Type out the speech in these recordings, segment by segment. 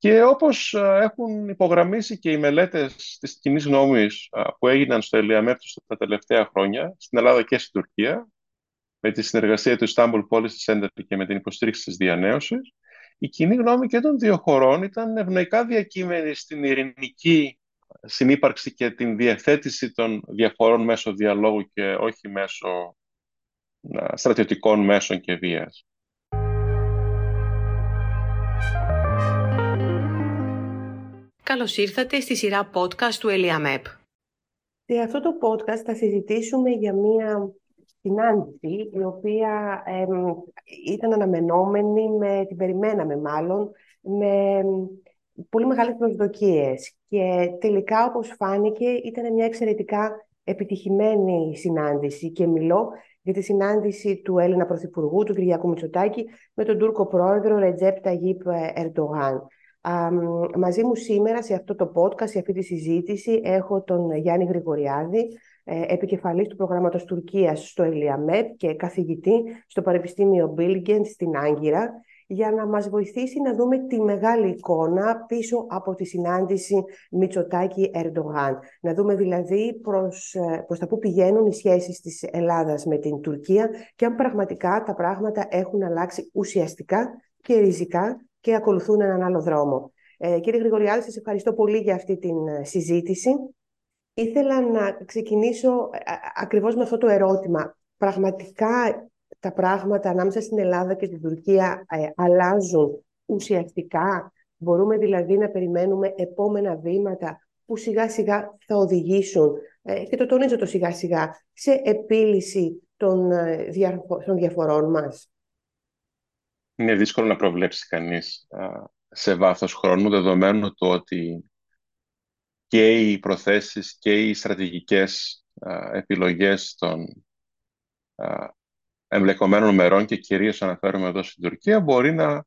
Και όπως έχουν υπογραμμίσει και οι μελέτες της κοινής γνώμης που έγιναν στο Ελιαμέπτου τα τελευταία χρόνια, στην Ελλάδα και στην Τουρκία, με τη συνεργασία του Istanbul Policy Center και με την υποστήριξη της διανέωσης, η κοινή γνώμη και των δύο χωρών ήταν ευνοϊκά διακείμενη στην ειρηνική συνύπαρξη και την διευθέτηση των διαφορών μέσω διαλόγου και όχι μέσω στρατιωτικών μέσων και βίας. Καλώς ήρθατε στη σειρά podcast του ΕΛΙΑΜΕΠ. Σε αυτό το podcast θα συζητήσουμε για μία συνάντηση η οποία ήταν αναμενόμενη, με, την περιμέναμε μάλλον, με πολύ μεγάλες προσδοκίες. Και τελικά, όπως φάνηκε, ήταν μια εξαιρετικά επιτυχημένη συνάντηση και μιλώ για τη συνάντηση του Έλληνα Πρωθυπουργού, του Κυριακού Μητσοτάκη, με τον Τούρκο πρόεδρο Ρετζέπ Ταγίπ Ερντογάν. Μαζί μου σήμερα σε αυτό το podcast, σε αυτή τη συζήτηση, έχω τον Γιάννη Γρηγοριάδη, ε, επικεφαλής του προγράμματος Τουρκίας στο ΕΛΙΑΜΕΠ και καθηγητή στο Πανεπιστήμιο Μπίλγκεν στην Άγκυρα για να μας βοηθήσει να δούμε τη μεγάλη εικόνα πίσω από τη συνάντηση Μητσοτάκη-Ερντογάν. Να δούμε δηλαδή προς, ε, προς τα που πηγαίνουν οι σχέσεις της Ελλάδας με την Τουρκία και αν πραγματικά τα πράγματα έχουν αλλάξει ουσιαστικά και ριζικά και ακολουθούν έναν άλλο δρόμο. Ε, κύριε Γρηγοριάδη, σας ευχαριστώ πολύ για αυτή την ε, συζήτηση. Ήθελα να ξεκινήσω ε, ακριβώς με αυτό το ερώτημα. Πραγματικά τα πράγματα ανάμεσα στην Ελλάδα και την Τουρκία ε, αλλάζουν ουσιαστικά; Μπορούμε δηλαδή να περιμένουμε επόμενα βήματα που σιγά σιγά θα οδηγήσουν, ε, και το τονίζω το σιγά σιγά, σε επίλυση των, ε, των διαφορών μας; Είναι δύσκολο να προβλέψει κανείς σε βάθος χρόνου, δεδομένου το ότι και οι προθέσεις και οι στρατηγικές επιλογές των εμπλεκομένων μερών και κυρίως αναφέρομαι εδώ στην Τουρκία μπορεί να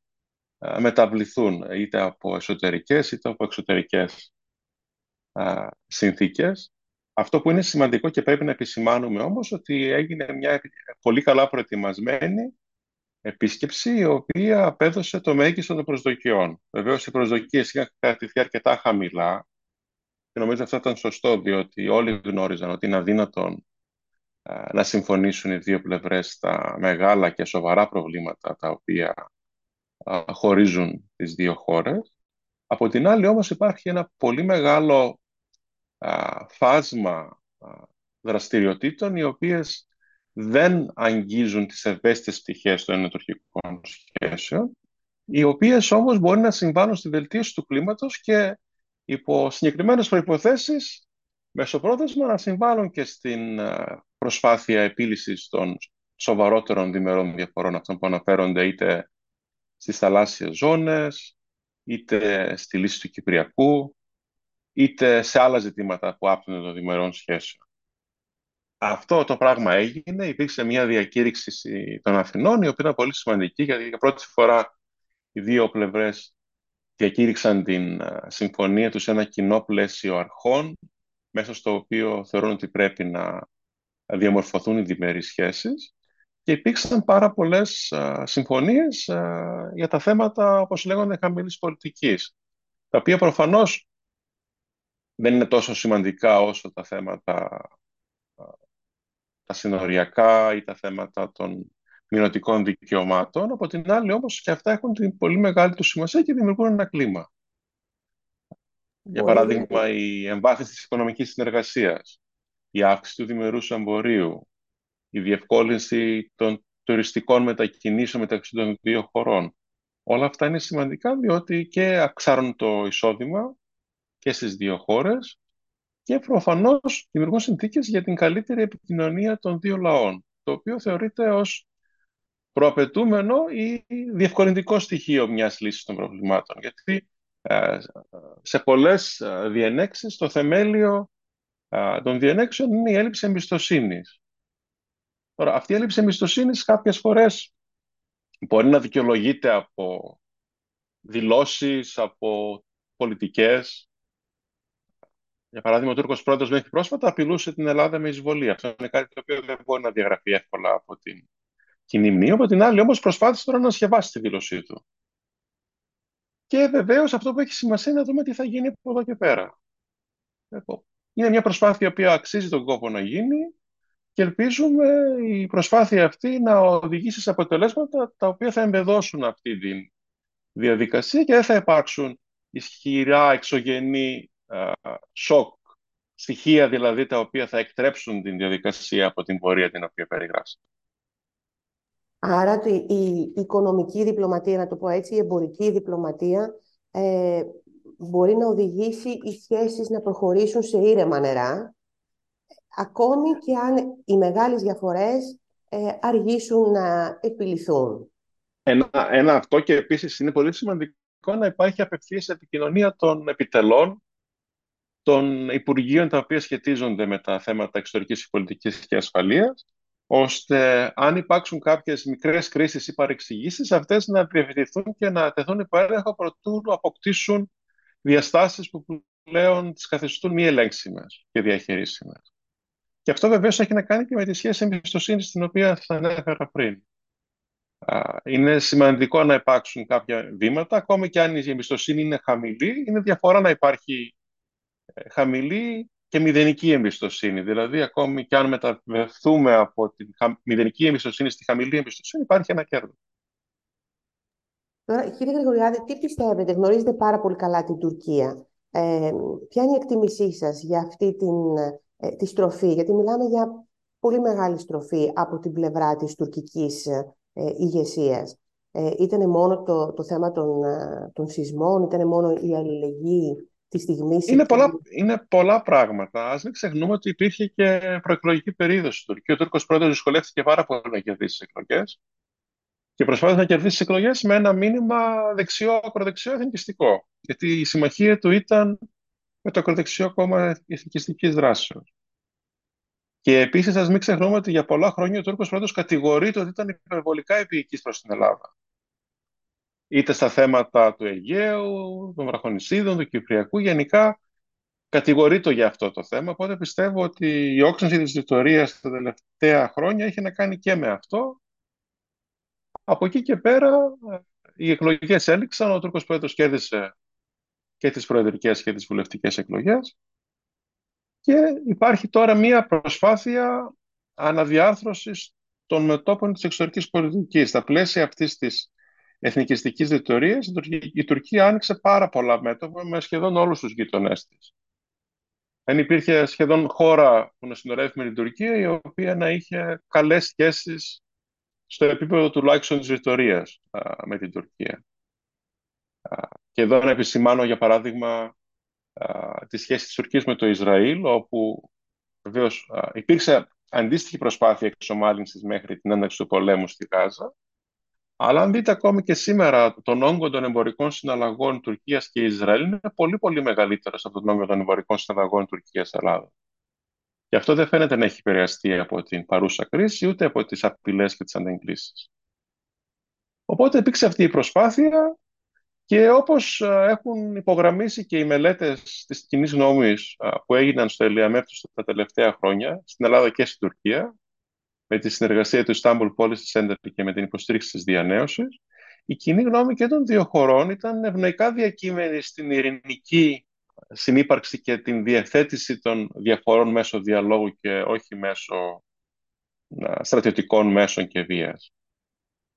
μεταβληθούν είτε από εσωτερικές είτε από εξωτερικές συνθήκες. Αυτό που είναι σημαντικό και πρέπει να επισημάνουμε όμως ότι έγινε μια πολύ καλά προετοιμασμένη επίσκεψη η οποία απέδωσε το μέγιστο των προσδοκιών. Βεβαίως οι προσδοκίες είχαν κρατηθεί αρκετά χαμηλά και νομίζω αυτό ήταν σωστό διότι όλοι γνώριζαν ότι είναι αδύνατον να συμφωνήσουν οι δύο πλευρές στα μεγάλα και σοβαρά προβλήματα τα οποία χωρίζουν τις δύο χώρες. Από την άλλη όμως υπάρχει ένα πολύ μεγάλο φάσμα δραστηριοτήτων οι οποίες δεν αγγίζουν τις ευαίσθητες πτυχές των ενωτορχικών σχέσεων, οι οποίες όμως μπορεί να συμβάλλουν στη βελτίωση του κλίματος και υπό συγκεκριμένες προϋποθέσεις μεσοπρόθεσμα να συμβάλλουν και στην προσπάθεια επίλυσης των σοβαρότερων διμερών διαφορών αυτών που αναφέρονται είτε στις θαλάσσιες ζώνες, είτε στη λύση του Κυπριακού, είτε σε άλλα ζητήματα που άπτουν των διμερών σχέσεων. Αυτό το πράγμα έγινε, υπήρξε μια διακήρυξη των Αθηνών, η οποία ήταν πολύ σημαντική, γιατί για πρώτη φορά οι δύο πλευρές διακήρυξαν την συμφωνία τους σε ένα κοινό πλαίσιο αρχών, μέσα στο οποίο θεωρούν ότι πρέπει να διαμορφωθούν οι διμερείς σχέσεις. Και υπήρξαν πάρα πολλές συμφωνίες για τα θέματα, όπως λέγονται, χαμηλής πολιτικής, τα οποία προφανώς δεν είναι τόσο σημαντικά όσο τα θέματα τα συνοριακά ή τα θέματα των μειωτικών δικαιωμάτων. Από την άλλη όμως και αυτά έχουν την πολύ μεγάλη τους σημασία και δημιουργούν ένα κλίμα. Για παράδειγμα, η εμβάθυνση της οικονομικής συνεργασίας η αύξηση του διμερούς εμπορίου, η διευκόλυνση των τουριστικών μετακινήσεων μεταξύ των δύο χωρών. Όλα αυτά είναι σημαντικά διότι και αυξάνουν το εισόδημα και στις δύο χώρες και προφανώς δημιουργούν συνθήκες για την καλύτερη επικοινωνία των δύο λαών, το οποίο θεωρείται ως προαπαιτούμενο ή διευκολυντικό στοιχείο μιας λύσης των προβλημάτων. Γιατί ε, σε πολλές ε, διενέξεις το θεμέλιο των διενέξεων είναι η έλλειψη εμπιστοσύνης. Τώρα, αυτή η έλλειψη εμπιστοσύνης κάποιες φορές μπορεί να δικαιολογείται από δηλώσεις, από πολιτικές. Για παράδειγμα, ο Τούρκος πρόεδρος μέχρι πρόσφατα απειλούσε την Ελλάδα με εισβολή. Αυτό είναι κάτι το οποίο δεν μπορεί να διαγραφεί εύκολα από την κοινή μνήμη. Από την άλλη, όμως, προσπάθησε τώρα να σκευάσει τη δήλωσή του. Και βεβαίως αυτό που έχει σημασία είναι να δούμε τι θα γίνει από εδώ και πέρα. Είναι μια προσπάθεια που αξίζει τον κόπο να γίνει και ελπίζουμε η προσπάθεια αυτή να οδηγήσει σε αποτελέσματα τα οποία θα εμπεδώσουν αυτή τη διαδικασία και δεν θα υπάρξουν ισχυρά εξωγενή σοκ, στοιχεία δηλαδή τα οποία θα εκτρέψουν την διαδικασία από την πορεία την οποία περιγράψαμε. Άρα η οικονομική διπλωματία, να το πω έτσι, η εμπορική διπλωματία ε, μπορεί να οδηγήσει οι σχέσεις να προχωρήσουν σε ήρεμα νερά, ακόμη και αν οι μεγάλες διαφορές ε, αργήσουν να επιληθούν. Ένα, ένα αυτό και επίσης είναι πολύ σημαντικό να υπάρχει απευθείας επικοινωνία των επιτελών των Υπουργείων τα οποία σχετίζονται με τα θέματα εξωτερικής πολιτικής και ασφαλείας, ώστε αν υπάρξουν κάποιες μικρές κρίσεις ή παρεξηγήσεις, αυτές να διευθυνθούν και να τεθούν υπό έλεγχο προτού αποκτήσουν διαστάσεις που πλέον τις καθιστούν μη ελέγξιμες και διαχειρίσιμες. Και αυτό βεβαίως έχει να κάνει και με τη σχέση εμπιστοσύνης στην οποία θα ανέφερα πριν. Είναι σημαντικό να υπάρξουν κάποια βήματα, ακόμη και αν η εμπιστοσύνη είναι χαμηλή, είναι διαφορά να υπάρχει ε, χαμηλή και μηδενική εμπιστοσύνη. Δηλαδή, ακόμη και αν μεταβεθούμε από τη μηδενική εμπιστοσύνη στη χαμηλή εμπιστοσύνη, υπάρχει ένα κέρδος. Τώρα, κύριε Γρηγοριάδη, τι πιστεύετε, γνωρίζετε πάρα πολύ καλά την Τουρκία. Ε, ποια είναι η εκτίμησή σας για αυτή την, ε, τη στροφή, γιατί μιλάμε για πολύ μεγάλη στροφή από την πλευρά της τουρκικής ε, ηγεσίας. Ε, ήταν μόνο το, το θέμα των, ε, των σεισμών, ήταν μόνο η αλληλεγγύη τη στιγμή. Είναι πολλά, είναι πολλά πράγματα. Α μην ξεχνούμε ότι υπήρχε και προεκλογική περίοδος στην Τουρκία. Ο Τούρκος πρόεδρος δυσκολεύτηκε πάρα πολύ να κερδίσει τις εκλογές και προσπάθησε να κερδίσει τις εκλογές με ένα μήνυμα δεξιό, ακροδεξιό, εθνικιστικό. Γιατί η συμμαχία του ήταν με το ακροδεξιό κόμμα εθνικιστικής δράσεως. Και επίσης, ας μην ξεχνούμε ότι για πολλά χρόνια ο Τούρκος πρόεδρος κατηγορείται ότι ήταν υπερβολικά επίοικης προς την Ελλάδα. Είτε στα θέματα του Αιγαίου, των Βραχονισίδων, του Κυπριακού, γενικά κατηγορείται για αυτό το θέμα. Οπότε πιστεύω ότι η όξυνση της Βιτορία τα τελευταία χρόνια έχει να κάνει και με αυτό από εκεί και πέρα οι εκλογές έληξαν, ο Τούρκος Πρόεδρος κέρδισε και τις προεδρικές και τις βουλευτικές εκλογές και υπάρχει τώρα μία προσπάθεια αναδιάρθρωσης των μετόπων της εξωτερικής πολιτικής. Στα πλαίσια αυτής της εθνικιστικής διτορίας, η Τουρκία άνοιξε πάρα πολλά μέτωπα με σχεδόν όλους τους γειτονές της. Δεν υπήρχε σχεδόν χώρα που να συνορεύει με την Τουρκία η οποία να είχε καλές σχέσεις στο επίπεδο τουλάχιστον της ρητορίας με την Τουρκία. Και εδώ να επισημάνω, για παράδειγμα, τη σχέση της Τουρκίας με το Ισραήλ, όπου βεβαίως υπήρξε αντίστοιχη προσπάθεια εξομάλυνσης μέχρι την ένταξη του πολέμου στη Γάζα. Αλλά αν δείτε ακόμη και σήμερα τον όγκο των εμπορικών συναλλαγών Τουρκίας και Ισραήλ είναι πολύ πολύ μεγαλύτερος από τον όγκο των εμπορικών συναλλαγών Τουρκίας-Ελλάδα. Και αυτό δεν φαίνεται να έχει επηρεαστεί από την παρούσα κρίση, ούτε από τις απειλές και τις αντεγκλήσεις. Οπότε υπήρξε αυτή η προσπάθεια και όπως έχουν υπογραμμίσει και οι μελέτες της κοινής γνώμης που έγιναν στο Ελιαμέπτος τα τελευταία χρόνια, στην Ελλάδα και στην Τουρκία, με τη συνεργασία του Istanbul Policy Center και με την υποστήριξη της διανέωσης, η κοινή γνώμη και των δύο χωρών ήταν ευνοϊκά διακείμενη στην ειρηνική συνύπαρξη και την διαθέτηση των διαφορών μέσω διαλόγου και όχι μέσω στρατιωτικών μέσων και βίας.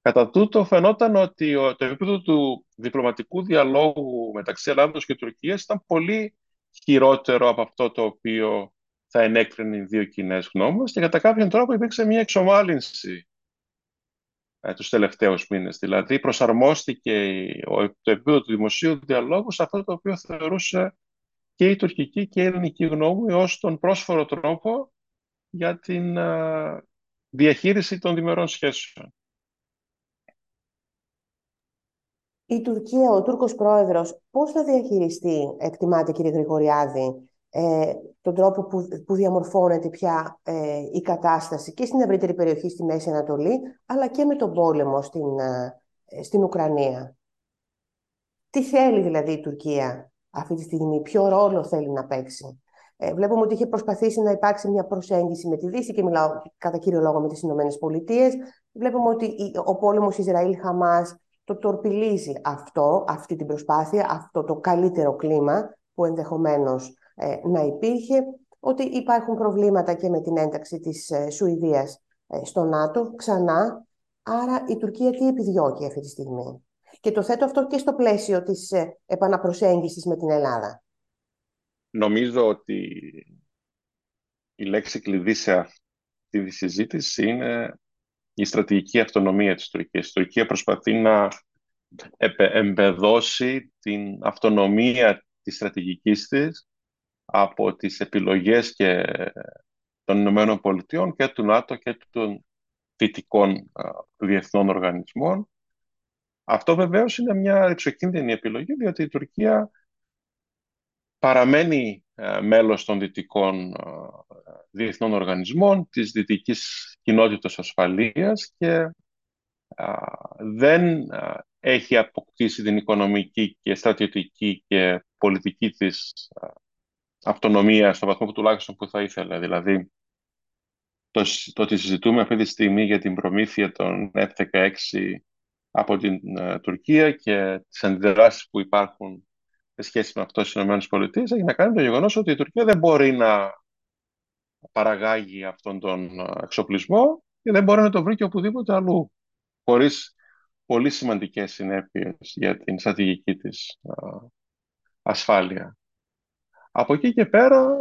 Κατά τούτο φαινόταν ότι το επίπεδο του διπλωματικού διαλόγου μεταξύ Ελλάδος και Τουρκίας ήταν πολύ χειρότερο από αυτό το οποίο θα ενέκρινε οι δύο κοινές γνώμες και κατά κάποιον τρόπο υπήρξε μια εξομάλυνση ε, τους τελευταίους μήνες. Δηλαδή προσαρμόστηκε το επίπεδο του δημοσίου διαλόγου σε αυτό το οποίο θεωρούσε και η τουρκική και η ελληνική γνώμη ως τον πρόσφορο τρόπο για την διαχείριση των διμερών σχέσεων. Η Τουρκία, ο Τούρκος πρόεδρος, πώς θα διαχειριστεί, εκτιμάτε κύριε Γρηγοριάδη, ε, τον τρόπο που, που διαμορφώνεται πια ε, η κατάσταση και στην ευρύτερη περιοχή στη Μέση Ανατολή, αλλά και με τον πόλεμο στην, ε, στην Ουκρανία. Τι θέλει δηλαδή η Τουρκία αυτή τη στιγμή, ποιο ρόλο θέλει να παίξει; Ε, βλέπουμε ότι είχε προσπαθήσει να υπάρξει μια προσέγγιση με τη Δύση και μιλάω κατά κύριο λόγο με τις Ηνωμένες Πολιτείες. Βλέπουμε ότι ο πόλεμος Ισραήλ-Χαμάς το τορπιλίζει αυτό, αυτή την προσπάθεια, αυτό το καλύτερο κλίμα που ενδεχομένως ε, να υπήρχε, ότι υπάρχουν προβλήματα και με την ένταξη της ε, Σουηδίας ε, στο ΝΑΤΟ ξανά. Άρα η Τουρκία τι επιδιώκει αυτή τη στιγμή; Και το θέτω αυτό και στο πλαίσιο της επαναπροσέγγισης με την Ελλάδα. Νομίζω ότι η λέξη κλειδί σε αυτή τη συζήτηση είναι η στρατηγική αυτονομία της Τουρκίας. Η Τουρκία προσπαθεί να εμπεδώσει την αυτονομία της στρατηγικής της από τις επιλογές και των Ηνωμένων Πολιτειών και του ΝΑΤΟ και των δυτικών διεθνών οργανισμών. Αυτό βεβαίως είναι μια ρηψοκίνδυνη επιλογή, διότι η Τουρκία παραμένει μέλος των δυτικών διεθνών οργανισμών, της δυτικής κοινότητας ασφαλείας και δεν έχει αποκτήσει την οικονομική και στρατιωτική και πολιτική της αυτονομία στο βαθμό που τουλάχιστον που θα ήθελε. Δηλαδή, το, το ότι συζητούμε αυτή τη στιγμή για την προμήθεια των F-16 από την Τουρκία και τις αντιδράσεις που υπάρχουν σε σχέση με αυτό στις ΗΠΑ έχει να κάνει το γεγονός ότι η Τουρκία δεν μπορεί να παραγάγει αυτόν τον εξοπλισμό και δεν μπορεί να το βρει και οπουδήποτε αλλού, χωρίς πολύ σημαντικές συνέπειες για την στρατηγική της ασφάλεια. Από εκεί και πέρα,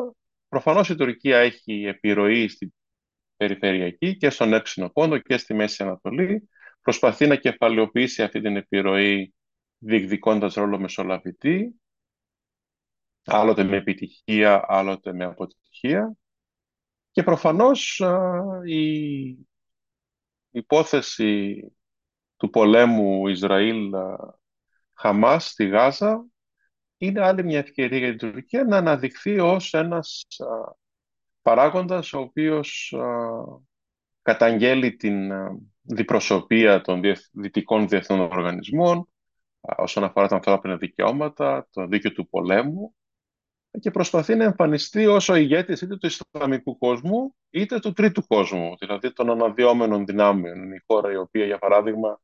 προφανώς η Τουρκία έχει επιρροή στην περιφερειακή και στον έξινο πόντο και στη Μέση Ανατολή. Προσπαθεί να κεφαλαιοποιήσει αυτή την επιρροή διεκδικώντας ρόλο μεσολαβητή, άλλοτε με επιτυχία, άλλοτε με αποτυχία. Και προφανώς η υπόθεση του πολέμου Ισραήλ-Χαμάς στη Γάζα είναι άλλη μια ευκαιρία για την Τουρκία να αναδειχθεί ως ένας παράγοντας ο οποίος καταγγέλει την διπροσωπεία των δυτικών διεθνών οργανισμών όσον αφορά τα ανθρώπινα δικαιώματα, το δίκαιο του πολέμου και προσπαθεί να εμφανιστεί ως ο ηγέτης είτε του Ισλαμικού κόσμου είτε του τρίτου κόσμου, δηλαδή των αναδυόμενων δυνάμεων. Είναι η χώρα η οποία, για παράδειγμα,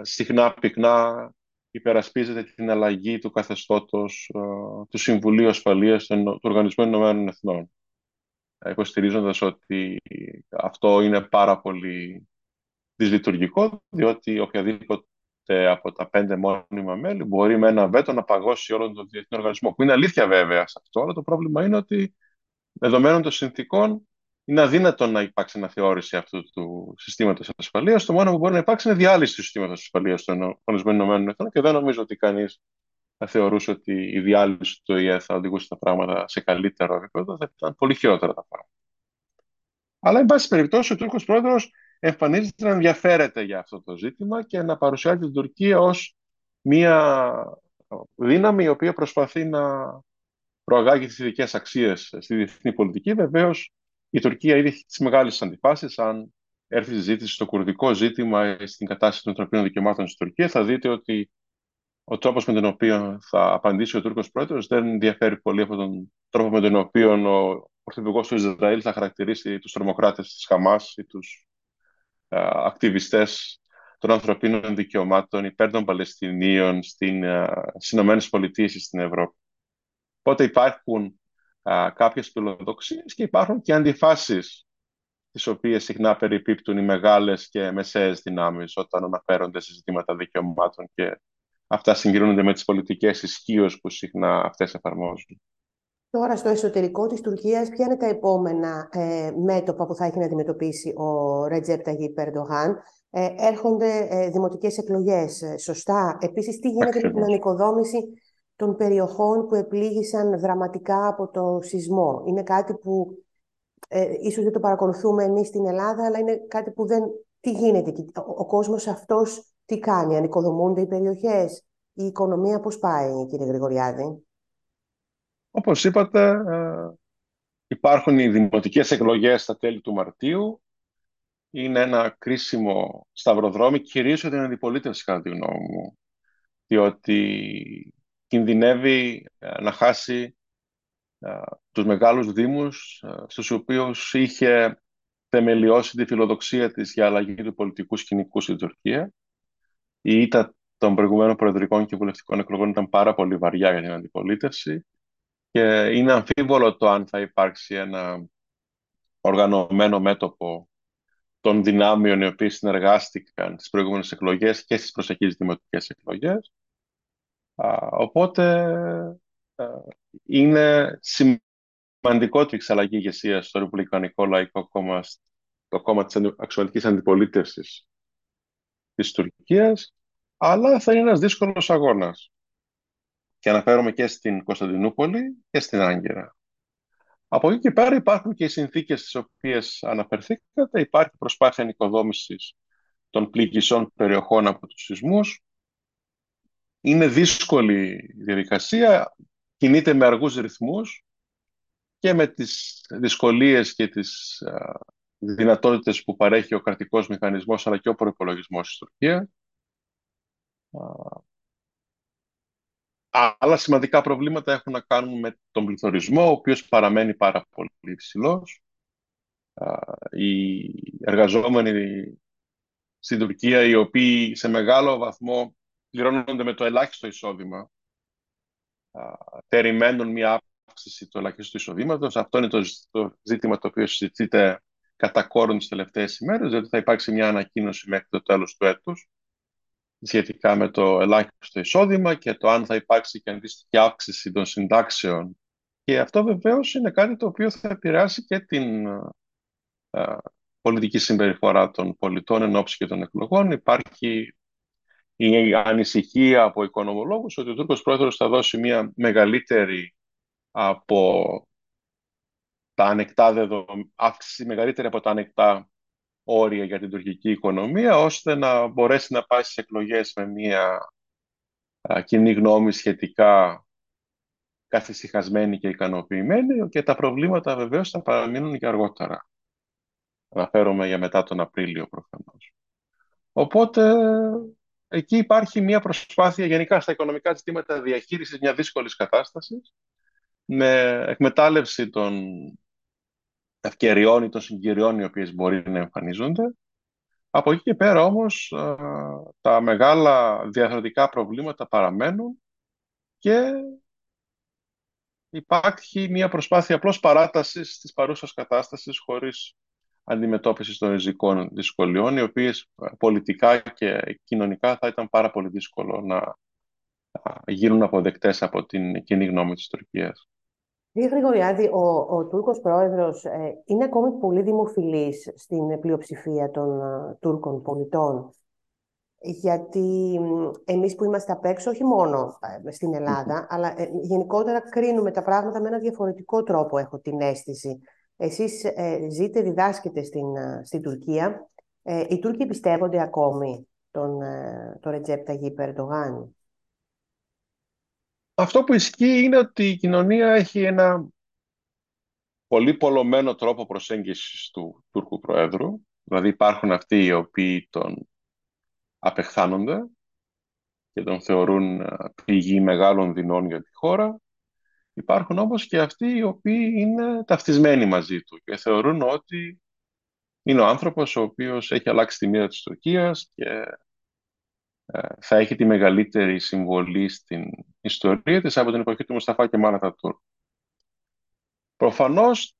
συχνά πυκνά υπερασπίζεται την αλλαγή του καθεστώτος του Συμβουλίου Ασφαλείας του Οργανισμού Ηνωμένων Εθνών, υποστηρίζοντας ότι αυτό είναι πάρα πολύ δυσλειτουργικό, διότι οποιαδήποτε από τα πέντε μόνιμα μέλη μπορεί με ένα βέτο να παγώσει όλο τον διεθνή οργανισμό. Που είναι αλήθεια βέβαια σε αυτό, αλλά το πρόβλημα είναι ότι δεδομένων των συνθήκων είναι αδύνατο να υπάρξει αναθεώρηση αυτού του συστήματος ασφαλείας. Το μόνο που μπορεί να υπάρξει είναι διάλυση του συστήματος ασφαλείας των Ηνωμένων Εθνών και δεν νομίζω ότι κανείς θα θεωρούσε ότι η διάλυση του ΙΕ θα οδηγούσε τα πράγματα σε καλύτερο επίπεδο. Θα ήταν πολύ χειρότερα τα πράγματα. Αλλά, εν πάση περιπτώσει, ο Τούρκος πρόεδρος εμφανίζεται να ενδιαφέρεται για αυτό το ζήτημα και να παρουσιάζει την Τουρκία ως μια δύναμη η οποία προσπαθεί να προαγάγει τις ειδικές αξίες στη διεθνή πολιτική. Βεβαίως, η Τουρκία ήδη έχει τις μεγάλες αντιφάσεις. Αν έρθει η συζήτηση στο κουρδικό ζήτημα στην κατάσταση των ανθρωπίνων δικαιωμάτων στην Τουρκία, θα δείτε ότι ο τρόπος με τον οποίο θα απαντήσει ο Τούρκος πρόεδρος δεν διαφέρει πολύ από τον τρόπο με τον οποίο ο Πρωθυπουργός του Ισραήλ θα χαρακτηρίσει τους τρομοκράτες της Χαμάς ή τους ακτιβιστές των ανθρωπίνων δικαιωμάτων υπέρ των Παλαιστινίων στην, στις Ηνωμένες Πολιτείες ή στην Ευρώπη. Οπότε υπάρχουν α, κάποιες φιλοδοξίες και υπάρχουν και αντιφάσεις τις οποίες συχνά περιπίπτουν οι μεγάλες και μεσαίες δυνάμεις όταν αναφέρονται σε ζητήματα δικαιωμάτων και αυτά συγκρίνονται με τις πολιτικές ισχύως που συχνά αυτές εφαρμόζουν. Τώρα, στο εσωτερικό της Τουρκίας, ποια είναι τα επόμενα ε, μέτωπα που θα έχει να αντιμετωπίσει ο Ρετζέπ Ταγί Περντογάν. Ε, έρχονται ε, δημοτικές εκλογές, ε, σωστά. Επίσης, τι γίνεται με την ανοικοδόμηση των περιοχών που επλήγησαν δραματικά από το σεισμό. Είναι κάτι που ε, ίσως δεν το παρακολουθούμε εμείς στην Ελλάδα, αλλά είναι κάτι που δεν... Τι γίνεται εκεί, ο, ο κόσμος αυτός τι κάνει, ανοικοδομούνται οι περιοχές, η οικονομία πώς πάει, κύριε Γρηγοριάδη; Όπως είπατε, ε, υπάρχουν οι δημοτικές εκλογές στα τέλη του Μαρτίου. Είναι ένα κρίσιμο σταυροδρόμι, κυρίως για την αντιπολίτευση, κατά τη γνώμη μου, διότι κινδυνεύει ε, να χάσει ε, τους μεγάλους δήμους, στους οποίους είχε θεμελιώσει τη φιλοδοξία της για αλλαγή του πολιτικού σκηνικού στην Τουρκία. η ήττα των προηγουμένων προεδρικών και βουλευτικών εκλογών ήταν πάρα πολύ βαριά για την αντιπολίτευση και είναι αμφίβολο το αν θα υπάρξει ένα οργανωμένο μέτωπο των δυνάμεων οι οποίοι συνεργάστηκαν στις προηγούμενες εκλογές και στις προσεχείς δημοτικές εκλογές. Οπότε είναι σημαντικότερη εξαλλαγή ηγεσίας στο Ρεπουμπλικανικό Λαϊκό Κόμμα, το κόμμα της αξιωματικής αντιπολίτευσης της Τουρκίας, αλλά θα είναι ένας δύσκολος αγώνας. Και αναφέρομαι και στην Κωνσταντινούπολη και στην Άγκυρα. Από εκεί και πέρα υπάρχουν και οι συνθήκες στις οποίες αναφερθήκατε. Υπάρχει προσπάθεια νοικοδόμησης των πληγισών περιοχών από τους σεισμούς. Είναι δύσκολη η διαδικασία, κινείται με αργούς ρυθμούς και με τις δυσκολίες και τις δυνατότητες που παρέχει ο κρατικός μηχανισμός αλλά και ο προϋπολογισμός της Τουρκίας. Άλλα σημαντικά προβλήματα έχουν να κάνουν με τον πληθωρισμό, ο οποίος παραμένει πάρα πολύ υψηλός. Οι εργαζόμενοι στην Τουρκία, οι οποίοι σε μεγάλο βαθμό πληρώνονται με το ελάχιστο εισόδημα, περιμένουν μια αύξηση του ελάχιστου εισοδήματος. Αυτό είναι το, ζήτημα το οποίο συζητείται κατά κόρον τις τελευταίες ημέρες, διότι θα υπάρξει μια ανακοίνωση μέχρι το τέλος του έτους σχετικά με το ελάχιστο εισόδημα και το αν θα υπάρξει και αντίστοιχη αύξηση των συντάξεων. Και αυτό βεβαίως είναι κάτι το οποίο θα επηρεάσει και την πολιτική συμπεριφορά των πολιτών εν ώψη και των εκλογών. Υπάρχει η ανησυχία από οικονομολόγους ότι ο Τούρκος Πρόεδρος θα δώσει μια μεγαλύτερη από τα ανεκτά δεδομένα, αύξηση μεγαλύτερη από τα ανεκτά όρια για την τουρκική οικονομία, ώστε να μπορέσει να πάει στις εκλογές με μια κοινή γνώμη σχετικά καθησυχασμένη και ικανοποιημένη και τα προβλήματα βεβαίως θα παραμείνουν και αργότερα. Αναφέρομαι για μετά τον Απρίλιο προφανώς. Οπότε εκεί υπάρχει μια προσπάθεια γενικά στα οικονομικά ζητήματα διαχείρισης μιας δύσκολης κατάστασης με εκμετάλλευση των ευκαιριών ή των συγκυριών οι οποίες μπορεί να εμφανίζονται. Από εκεί και πέρα όμως τα μεγάλα διαθροτικά προβλήματα παραμένουν και υπάρχει μια προσπάθεια απλώς παράτασης της παρούσας κατάστασης χωρίς αντιμετώπισης των ριζικών δυσκολιών, οι οποίες πολιτικά και κοινωνικά θα ήταν πάρα πολύ δύσκολο να γίνουν αποδεκτές από την κοινή γνώμη της Τουρκίας. Κύριε Γρηγοριάδη, ο, ο Τούρκος πρόεδρος ε, είναι ακόμη πολύ δημοφιλής στην πλειοψηφία των ε, Τούρκων πολιτών. Γιατί εμείς που είμαστε απ' έξω, όχι μόνο ε, στην Ελλάδα, αλλά γενικότερα κρίνουμε τα πράγματα με ένα διαφορετικό τρόπο, έχω την αίσθηση. Εσείς ζείτε, διδάσκετε στην, στην Τουρκία. οι Τούρκοι πιστεύονται ακόμη τον, τον Ρετζέπ Ταγί αυτό που ισχύει είναι ότι η κοινωνία έχει ένα πολύ πολλωμένο τρόπο προσέγγισης του Τούρκου Προέδρου. Δηλαδή υπάρχουν αυτοί οι οποίοι τον απεχθάνονται και τον θεωρούν ε, πηγή μεγάλων δεινών για τη χώρα. Υπάρχουν όμως και αυτοί οι οποίοι είναι ταυτισμένοι μαζί του και θεωρούν ότι είναι ο άνθρωπος ο οποίος έχει αλλάξει τη μοίρα της Τουρκίας και ε, θα έχει τη μεγαλύτερη συμβολή στην ιστορία της από την εποχή του Μουσταφά και Μάνα Τούρκ. Προφανώς,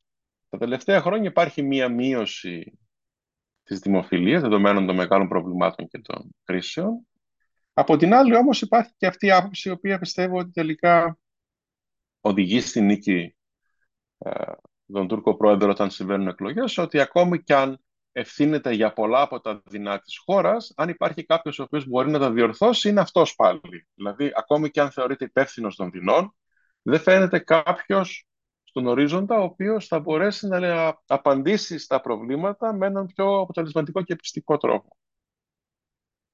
τα τελευταία χρόνια υπάρχει μία μείωση της δημοφιλίας, δεδομένων των μεγάλων προβλημάτων και των κρίσεων. Από την άλλη όμως υπάρχει και αυτή η άποψη, η οποία πιστεύω ότι τελικά οδηγεί στη νίκη ε, τον Τούρκο πρόεδρο όταν συμβαίνουν εκλογές, ότι ακόμη κι αν ευθύνεται για πολλά από τα δεινά της χώρας, αν υπάρχει κάποιος ο οποίος μπορεί να τα διορθώσει, είναι αυτός πάλι. Δηλαδή, ακόμη και αν θεωρείται υπεύθυνος των δεινών, δεν φαίνεται κάποιος στον ορίζοντα ο οποίος θα μπορέσει να απαντήσει στα προβλήματα με έναν πιο αποτελεσματικό και πιστικό τρόπο.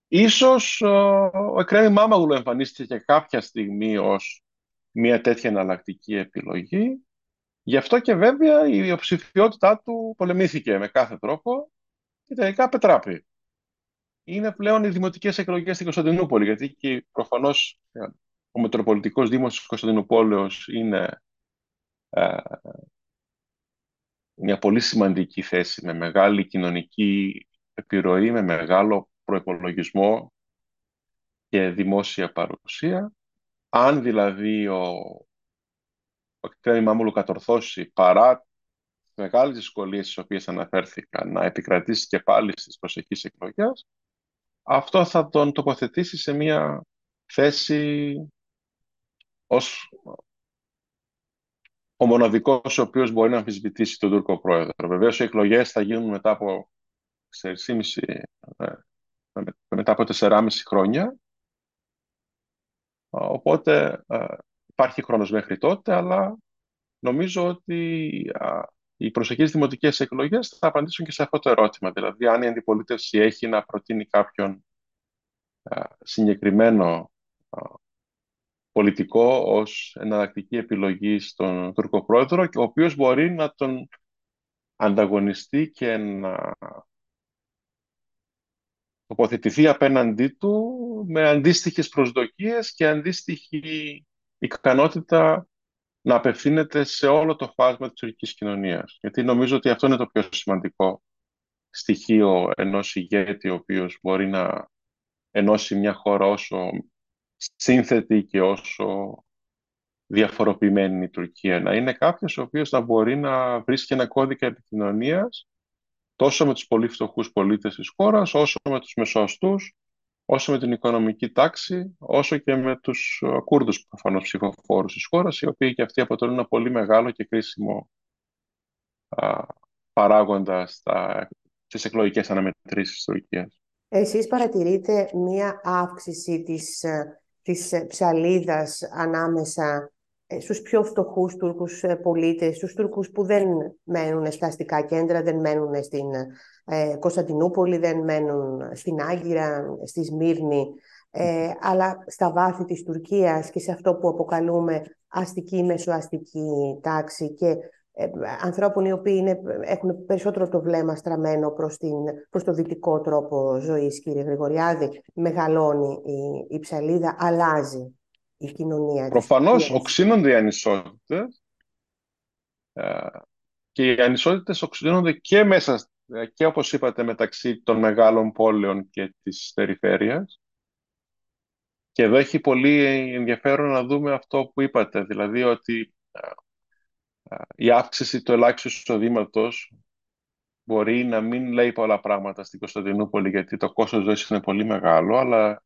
Ίσως ο Εκρέμι Μάμαγουλο εμφανίστηκε κάποια στιγμή ως μια τέτοια εναλλακτική επιλογή, Γι' αυτό και βέβαια η υποψηφιότητά του πολεμήθηκε με κάθε τρόπο και τελικά πετράπη. Είναι πλέον οι δημοτικές εκλογές στην Κωνσταντινούπολη, γιατί και προφανώς ε, ο Μετροπολιτικός Δήμος της Κωνσταντινούπολεως είναι ε, μια πολύ σημαντική θέση, με μεγάλη κοινωνική επιρροή, με μεγάλο προϋπολογισμό και δημόσια παρουσία. Αν δηλαδή ο, ο Εκτρέμι Μάμουλου κατορθώσει παρά μεγάλες δυσκολίες στις οποίες αναφέρθηκα να επικρατήσει και πάλι στις προσεχείς εκλογές, αυτό θα τον τοποθετήσει σε μια θέση ως ο μοναδικός ο οποίος μπορεί να αμφισβητήσει τον Τούρκο πρόεδρο. Βεβαίως οι εκλογές θα γίνουν μετά από 4,5, ε, μετά από 4,5 χρόνια. Οπότε ε, υπάρχει χρόνος μέχρι τότε, αλλά νομίζω ότι οι προσεχείς δημοτικές εκλογές θα απαντήσουν και σε αυτό το ερώτημα. Δηλαδή, αν η αντιπολίτευση έχει να προτείνει κάποιον συγκεκριμένο πολιτικό ως εναλλακτική επιλογή στον Τούρκο πρόεδρο και ο οποίος μπορεί να τον ανταγωνιστεί και να τοποθετηθεί απέναντί του με αντίστοιχες προσδοκίες και αντίστοιχη ικανότητα να απευθύνεται σε όλο το φάσμα της τουρκικής κοινωνίας. Γιατί νομίζω ότι αυτό είναι το πιο σημαντικό στοιχείο ενός ηγέτη ο οποίος μπορεί να ενώσει μια χώρα όσο σύνθετη και όσο διαφοροποιημένη η Τουρκία. Να είναι κάποιος ο οποίος να μπορεί να βρίσκει ένα κώδικα επικοινωνίας τόσο με τους πολύ φτωχούς πολίτες της χώρας, όσο με τους μεσοαστούς, όσο με την οικονομική τάξη, όσο και με τους ε, Κούρδους προφανώς ψηφοφόρους της χώρας, οι οποίοι και αυτοί αποτελούν ένα πολύ μεγάλο και κρίσιμο α, παράγοντα στα, στις εκλογικές αναμετρήσεις της Τουρκίας. Εσείς παρατηρείτε μία αύξηση της, ε, της ε, ψαλίδας ανάμεσα στους πιο φτωχούς Τούρκους πολίτες, στους Τούρκους που δεν μένουν στα αστικά κέντρα, δεν μένουν στην ε, Κωνσταντινούπολη, δεν μένουν στην Άγκυρα, στη Σμύρνη, ε, αλλά στα βάθη της Τουρκίας και σε αυτό που αποκαλούμε αστική, μεσοαστική τάξη και ε, ανθρώπων οι οποίοι είναι, έχουν περισσότερο το βλέμμα στραμμένο προς, την, προς το δυτικό τρόπο ζωής, κύριε Γρηγοριάδη, μεγαλώνει η, η ψαλίδα, αλλάζει η κοινωνία. Προφανώς οξύνονται οι ανισότητες ε, και οι ανισότητες οξύνονται και μέσα ε, και όπως είπατε μεταξύ των μεγάλων πόλεων και της περιφέρειας. Και εδώ έχει πολύ ενδιαφέρον να δούμε αυτό που είπατε, δηλαδή ότι ε, ε, η αύξηση του ελάχιστου εισοδήματος μπορεί να μην λέει πολλά πράγματα στην Κωνσταντινούπολη γιατί το κόστος ζωής είναι πολύ μεγάλο, αλλά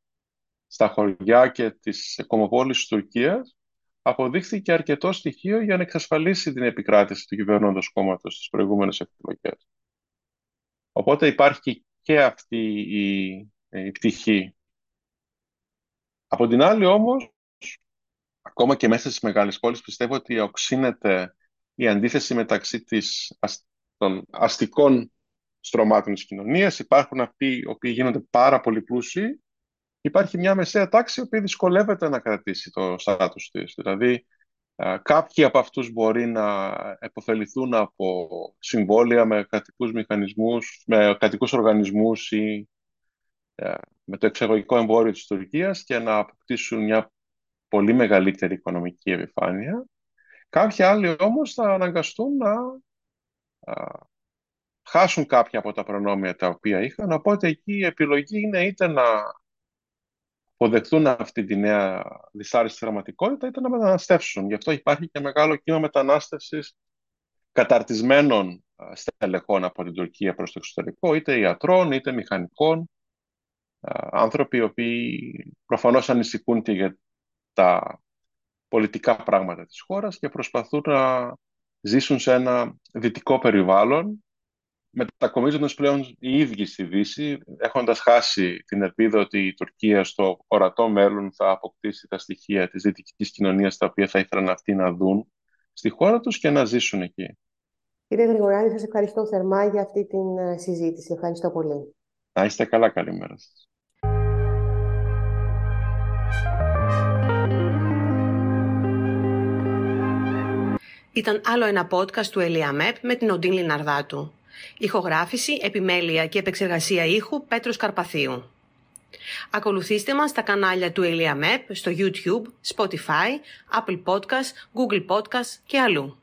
στα χωριά και τις κομοπόλεις της Τουρκίας αποδείχθηκε αρκετό στοιχείο για να εξασφαλίσει την επικράτηση του κυβερνώντος κόμματος στις προηγούμενες εκλογές. Οπότε υπάρχει και αυτή η, η πτυχή. Από την άλλη όμως, ακόμα και μέσα στις μεγάλες πόλεις, πιστεύω ότι οξύνεται η αντίθεση μεταξύ της, των αστικών στρωμάτων της κοινωνίας. Υπάρχουν αυτοί οι οποίοι γίνονται πάρα πολύ πλούσιοι. Υπάρχει μια μεσαία τάξη η οποία δυσκολεύεται να κρατήσει το στάτους της. Δηλαδή, Κάποιοι από αυτούς μπορεί να επωφεληθούν από συμβόλαια με κρατικούς μηχανισμούς, με κρατικούς οργανισμούς ή με το εξαγωγικό εμπόριο της Τουρκίας και να αποκτήσουν μια πολύ μεγαλύτερη οικονομική επιφάνεια. Κάποιοι άλλοι όμως θα αναγκαστούν να χάσουν κάποια από τα προνόμια τα οποία είχαν, οπότε εκεί η επιλογή είναι είτε να αποδεχτούν αυτή τη νέα δυσάρεστη δραματικότητα είτε να μεταναστεύσουν. Γι' αυτό υπάρχει και μεγάλο κύμα μετανάστευσης καταρτισμένων στελεχών από την Τουρκία προς το εξωτερικό, είτε ιατρών, είτε μηχανικών, άνθρωποι οι οποίοι προφανώς ανησυχούν και για τα πολιτικά πράγματα της χώρας και προσπαθούν να ζήσουν σε ένα δυτικό περιβάλλον μετακομίζοντας πλέον οι ίδιοι στη Δύση, έχοντας χάσει την ελπίδα ότι η Τουρκία στο ορατό μέλλον θα αποκτήσει τα στοιχεία της δυτικής κοινωνίας τα οποία θα ήθελαν αυτοί να δουν στη χώρα τους και να ζήσουν εκεί. Κύριε Γρηγοράκη, σας ευχαριστώ θερμά για αυτή την ε, συζήτηση. Ευχαριστώ πολύ. Να είστε καλά. Καλημέρα σας. Ήταν άλλο ένα podcast του Ελιαμέπ με την Οντίν Λιναρδάτου. Ηχογράφηση, επιμέλεια και επεξεργασία ήχου Πέτρος Καρπαθίου. Ακολουθήστε μας στα κανάλια του Elia στο YouTube, Spotify, Apple Podcast, Google Podcast και αλλού.